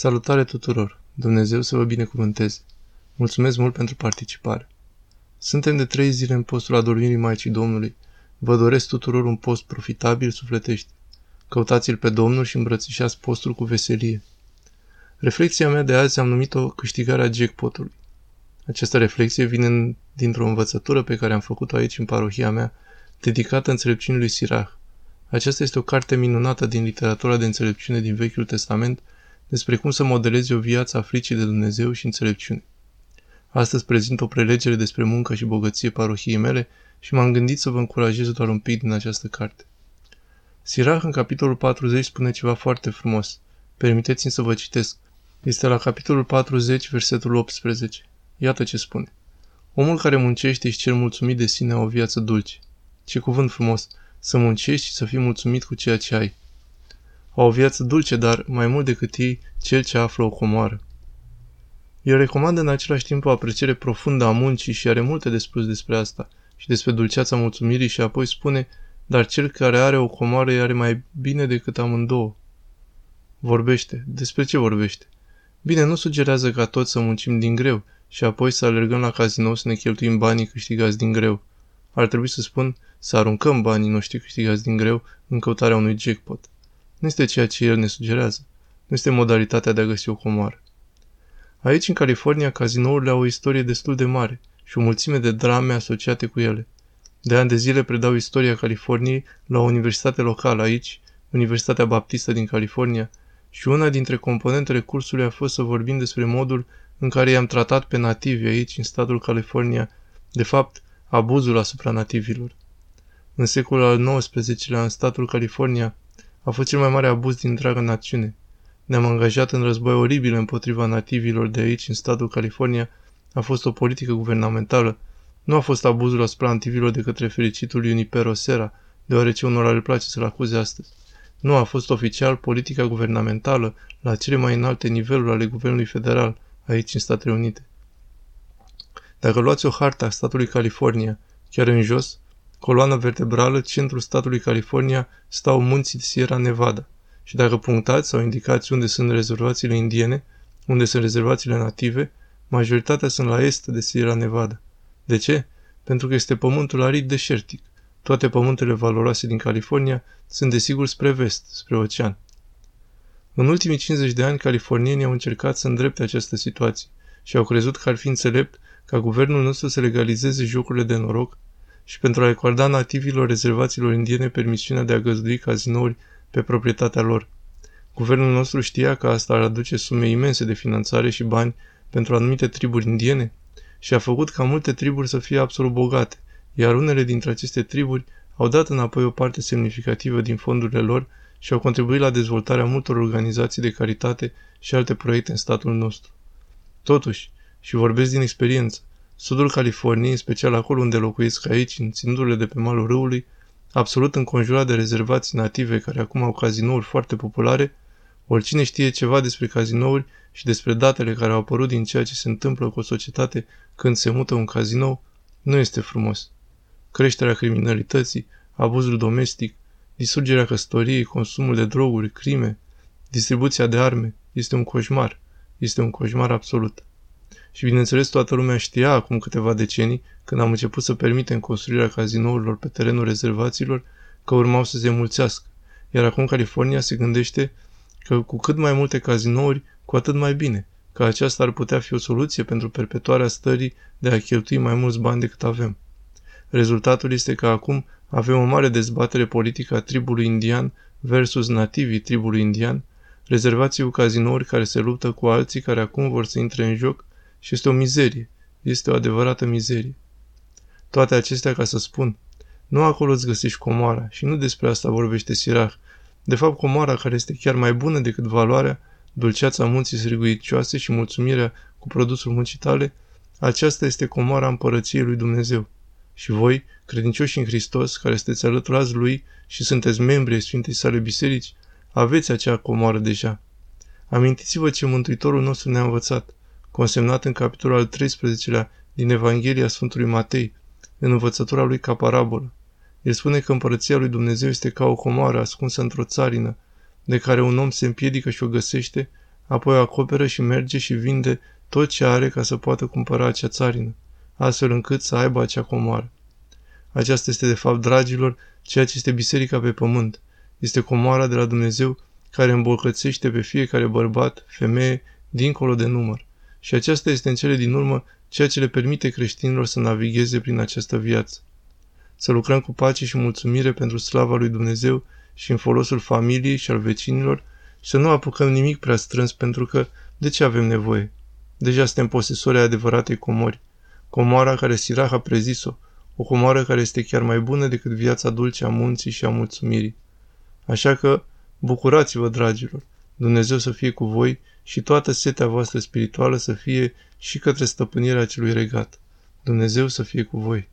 Salutare tuturor! Dumnezeu să vă binecuvânteze! Mulțumesc mult pentru participare! Suntem de trei zile în postul adormirii Maicii Domnului. Vă doresc tuturor un post profitabil sufletește. Căutați-l pe Domnul și îmbrățișați postul cu veselie. Reflexia mea de azi am numit-o câștigarea jackpotului. Această reflexie vine dintr-o învățătură pe care am făcut-o aici în parohia mea, dedicată înțelepciunii lui Sirach. Aceasta este o carte minunată din literatura de înțelepciune din Vechiul Testament despre cum să modelezi o viață a fricii de Dumnezeu și înțelepciune. Astăzi prezint o prelegere despre muncă și bogăție parohiei mele și m-am gândit să vă încurajez doar un pic din această carte. Sirach în capitolul 40 spune ceva foarte frumos. Permiteți-mi să vă citesc. Este la capitolul 40, versetul 18. Iată ce spune. Omul care muncește și cel mulțumit de sine o viață dulce. Ce cuvânt frumos! Să muncești și să fii mulțumit cu ceea ce ai. Au o viață dulce, dar, mai mult decât ei, cel ce află o comoară. El recomandă în același timp o apreciere profundă a muncii și are multe de spus despre asta și despre dulceața mulțumirii și apoi spune, dar cel care are o comoară are mai bine decât amândouă. Vorbește. Despre ce vorbește? Bine, nu sugerează ca toți să muncim din greu și apoi să alergăm la cazinou să ne cheltuim banii câștigați din greu. Ar trebui să spun să aruncăm banii noștri câștigați din greu în căutarea unui jackpot. Nu este ceea ce el ne sugerează. Nu este modalitatea de a găsi o comoară. Aici, în California, cazinourile au o istorie destul de mare și o mulțime de drame asociate cu ele. De ani de zile predau istoria Californiei la o universitate locală aici, Universitatea Baptistă din California, și una dintre componentele cursului a fost să vorbim despre modul în care i-am tratat pe nativi aici, în statul California, de fapt, abuzul asupra nativilor. În secolul al XIX-lea, în statul California, a fost cel mai mare abuz din întreaga națiune. Ne-am angajat în război oribil împotriva nativilor de aici, în statul California. A fost o politică guvernamentală. Nu a fost abuzul asupra nativilor de către fericitul Junipero Sera, deoarece unora le place să-l acuze astăzi. Nu a fost oficial politica guvernamentală la cele mai înalte niveluri ale Guvernului Federal, aici în Statele Unite. Dacă luați o hartă a statului California, chiar în jos, coloana vertebrală, centrul statului California, stau munții Sierra Nevada. Și dacă punctați sau indicați unde sunt rezervațiile indiene, unde sunt rezervațiile native, majoritatea sunt la est de Sierra Nevada. De ce? Pentru că este pământul arid deșertic. Toate pământele valoroase din California sunt desigur spre vest, spre ocean. În ultimii 50 de ani, californienii au încercat să îndrepte această situație și au crezut că ar fi înțelept ca guvernul nostru să legalizeze jocurile de noroc și pentru a acorda nativilor rezervațiilor indiene permisiunea de a găzdui cazinouri pe proprietatea lor. Guvernul nostru știa că asta ar aduce sume imense de finanțare și bani pentru anumite triburi indiene și a făcut ca multe triburi să fie absolut bogate, iar unele dintre aceste triburi au dat înapoi o parte semnificativă din fondurile lor și au contribuit la dezvoltarea multor organizații de caritate și alte proiecte în statul nostru. Totuși, și vorbesc din experiență, Sudul Californiei, în special acolo unde locuiesc aici, în ținuturile de pe malul râului, absolut înconjurat de rezervații native care acum au cazinouri foarte populare, oricine știe ceva despre cazinouri și despre datele care au apărut din ceea ce se întâmplă cu o societate când se mută un cazinou, nu este frumos. Creșterea criminalității, abuzul domestic, distrugerea căsătoriei, consumul de droguri, crime, distribuția de arme, este un coșmar. Este un coșmar absolut. Și bineînțeles toată lumea știa acum câteva decenii, când am început să permitem construirea cazinourilor pe terenul rezervațiilor, că urmau să se mulțească. Iar acum California se gândește că cu cât mai multe cazinouri, cu atât mai bine, că aceasta ar putea fi o soluție pentru perpetuarea stării de a cheltui mai mulți bani decât avem. Rezultatul este că acum avem o mare dezbatere politică a tribului indian versus nativii tribului indian, rezervații cu cazinouri care se luptă cu alții care acum vor să intre în joc și este o mizerie. Este o adevărată mizerie. Toate acestea ca să spun, nu acolo îți găsești comoara și nu despre asta vorbește Sirach. De fapt, comoara care este chiar mai bună decât valoarea, dulceața munții sriguicioase și mulțumirea cu produsul muncii tale, aceasta este comoara împărăției lui Dumnezeu. Și voi, credincioși în Hristos, care sunteți alăturați Lui și sunteți membri ai Sfintei sale biserici, aveți acea comoară deja. Amintiți-vă ce Mântuitorul nostru ne-a învățat consemnat în capitolul al 13-lea din Evanghelia Sfântului Matei, în învățătura lui ca parabolă. El spune că împărăția lui Dumnezeu este ca o comoară ascunsă într-o țarină, de care un om se împiedică și o găsește, apoi o acoperă și merge și vinde tot ce are ca să poată cumpăra acea țarină, astfel încât să aibă acea comoară. Aceasta este, de fapt, dragilor, ceea ce este biserica pe pământ. Este comoara de la Dumnezeu care îmbogățește pe fiecare bărbat, femeie, dincolo de număr. Și aceasta este în cele din urmă ceea ce le permite creștinilor să navigheze prin această viață. Să lucrăm cu pace și mulțumire pentru slava lui Dumnezeu și în folosul familiei și al vecinilor și să nu apucăm nimic prea strâns pentru că de ce avem nevoie? Deja suntem posesori adevăratei comori. Comoara care Sirach a prezis-o, o comoară care este chiar mai bună decât viața dulce a munții și a mulțumirii. Așa că, bucurați-vă, dragilor! Dumnezeu să fie cu voi și toată setea voastră spirituală să fie și către stăpânirea acelui regat. Dumnezeu să fie cu voi!